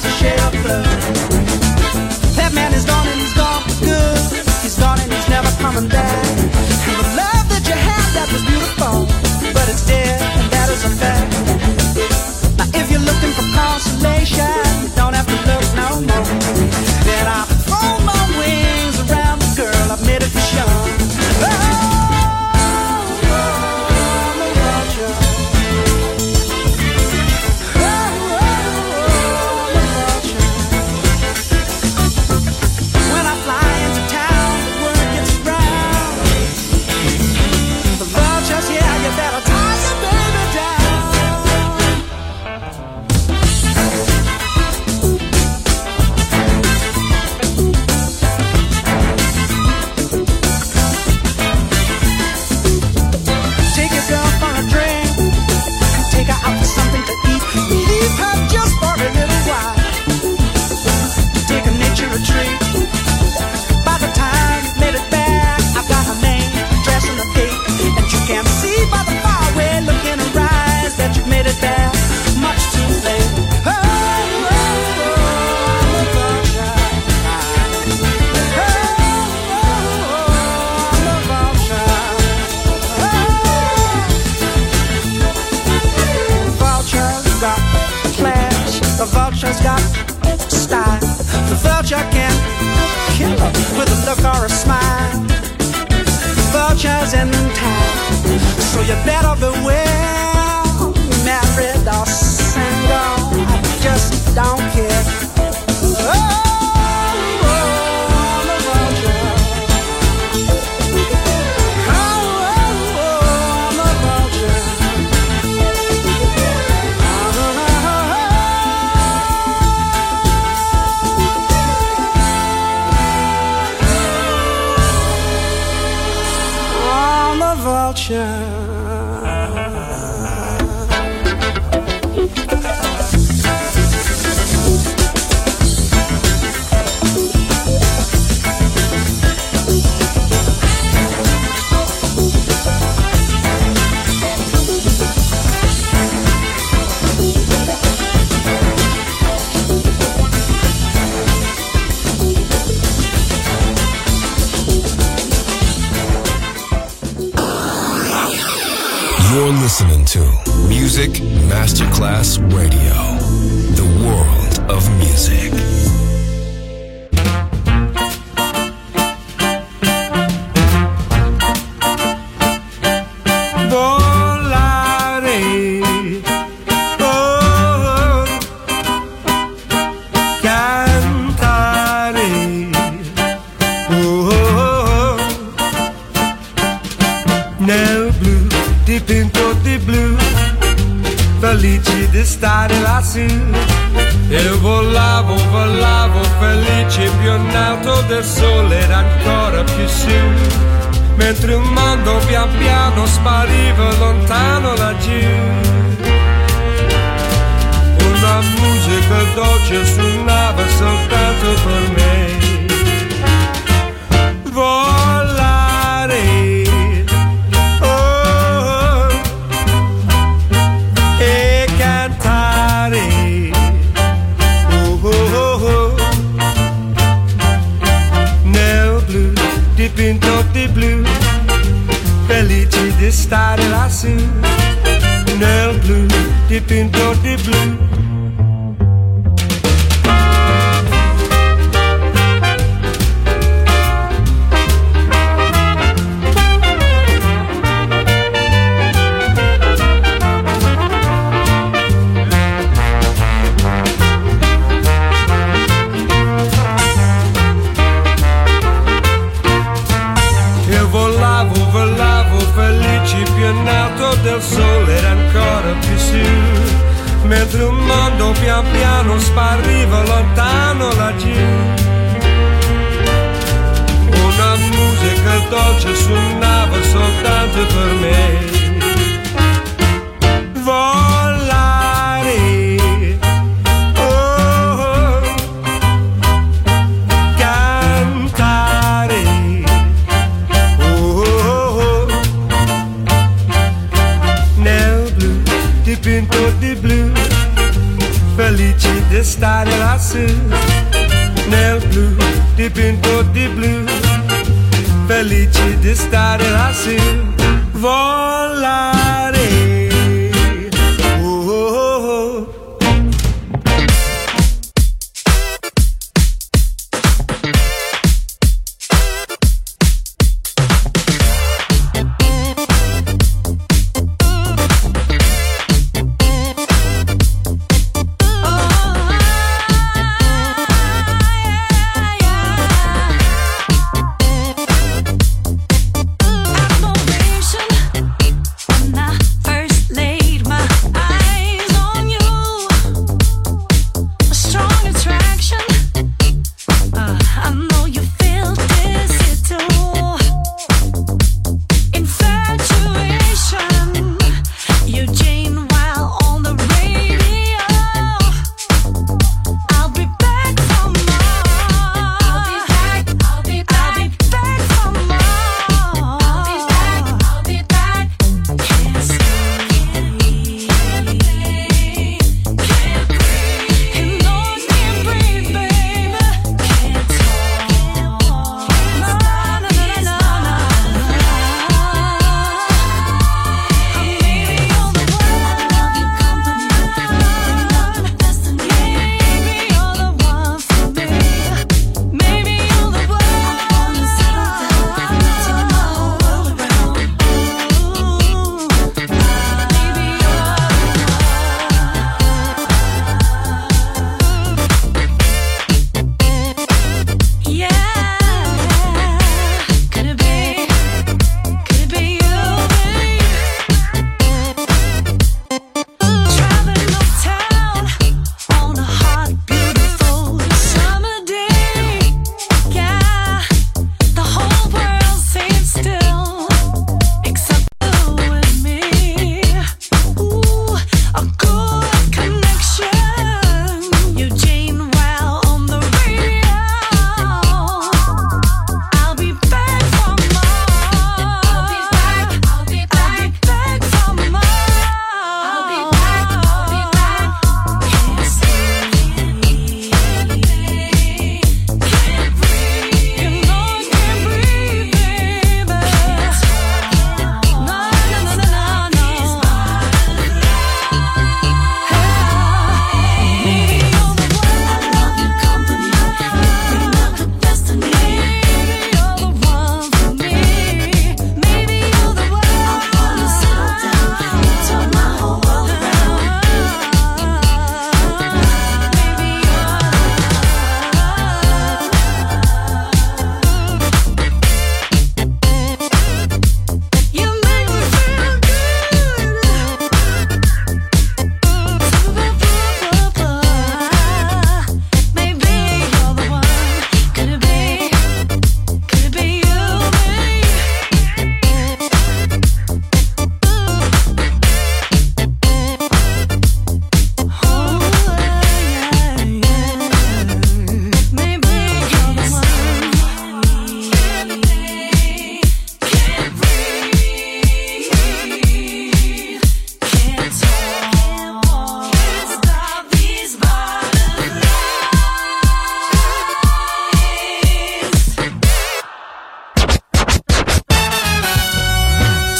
doesn't share a.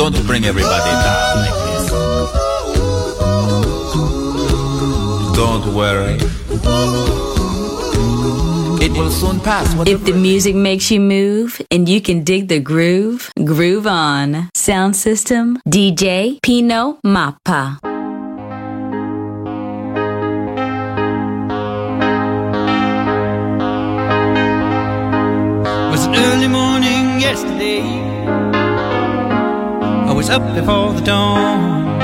Don't bring everybody down like this. Don't worry. It will soon pass. If the music makes you move and you can dig the groove, groove on. Sound system, DJ Pino Mappa. It was an early morning yesterday. I was up before the dawn.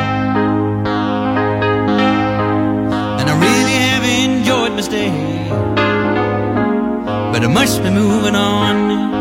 And I really have enjoyed my stay. But I must be moving on.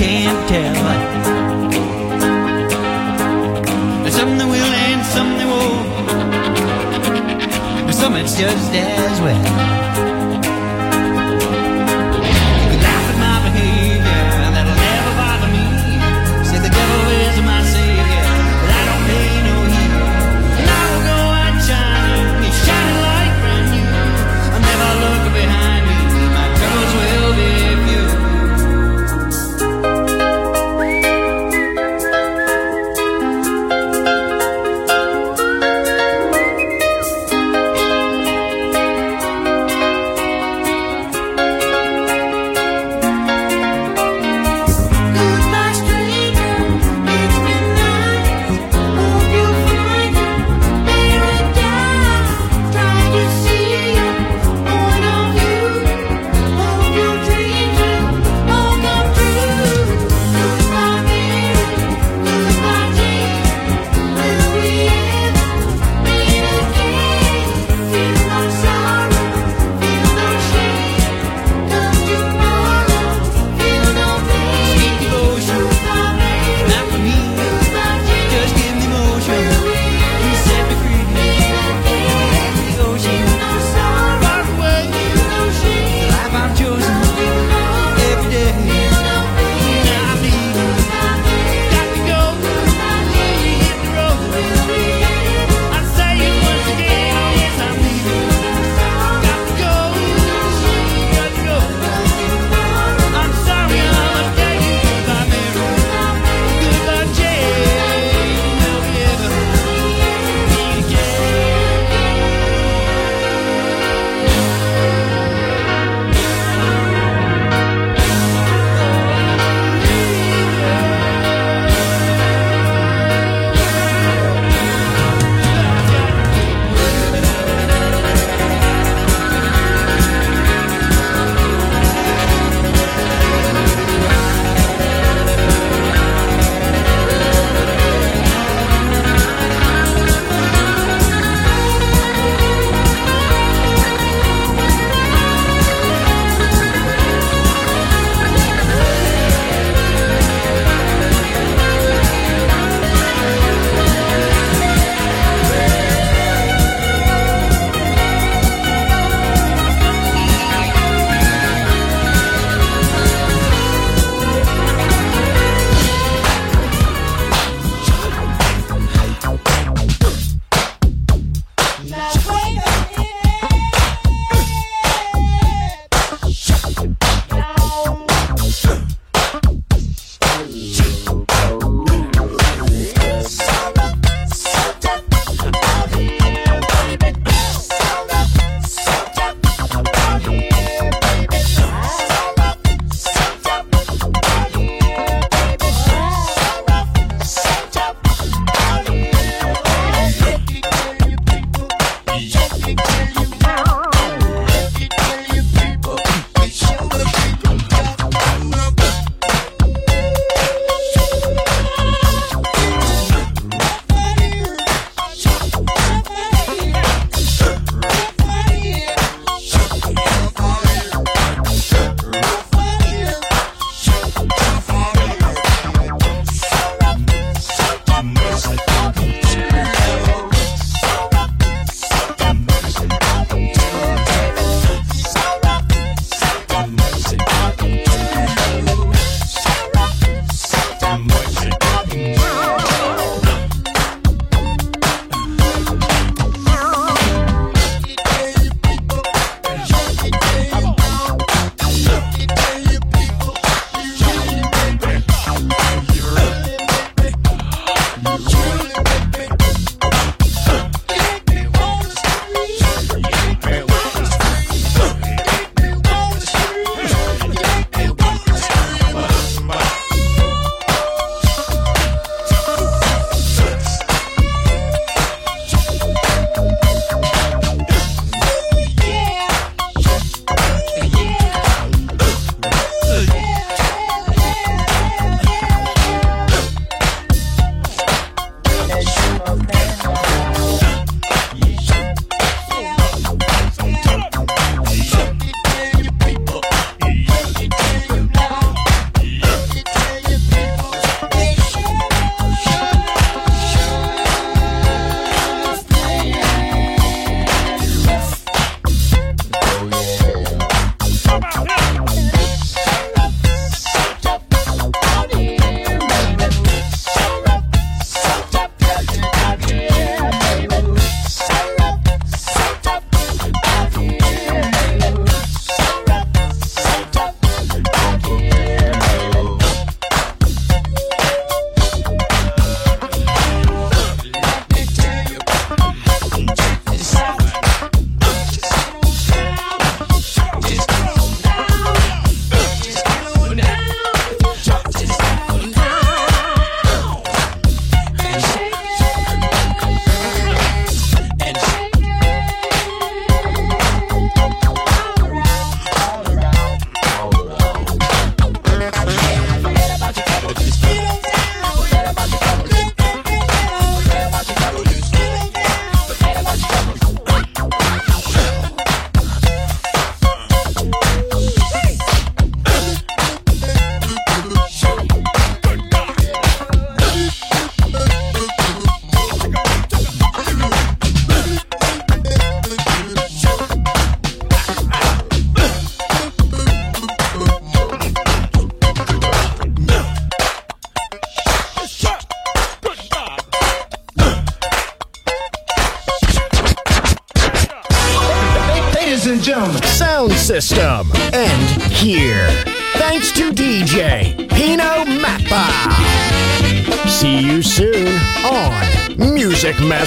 can't tell. And some they will and some they won't. And some it's just as well.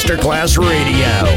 Masterclass Radio.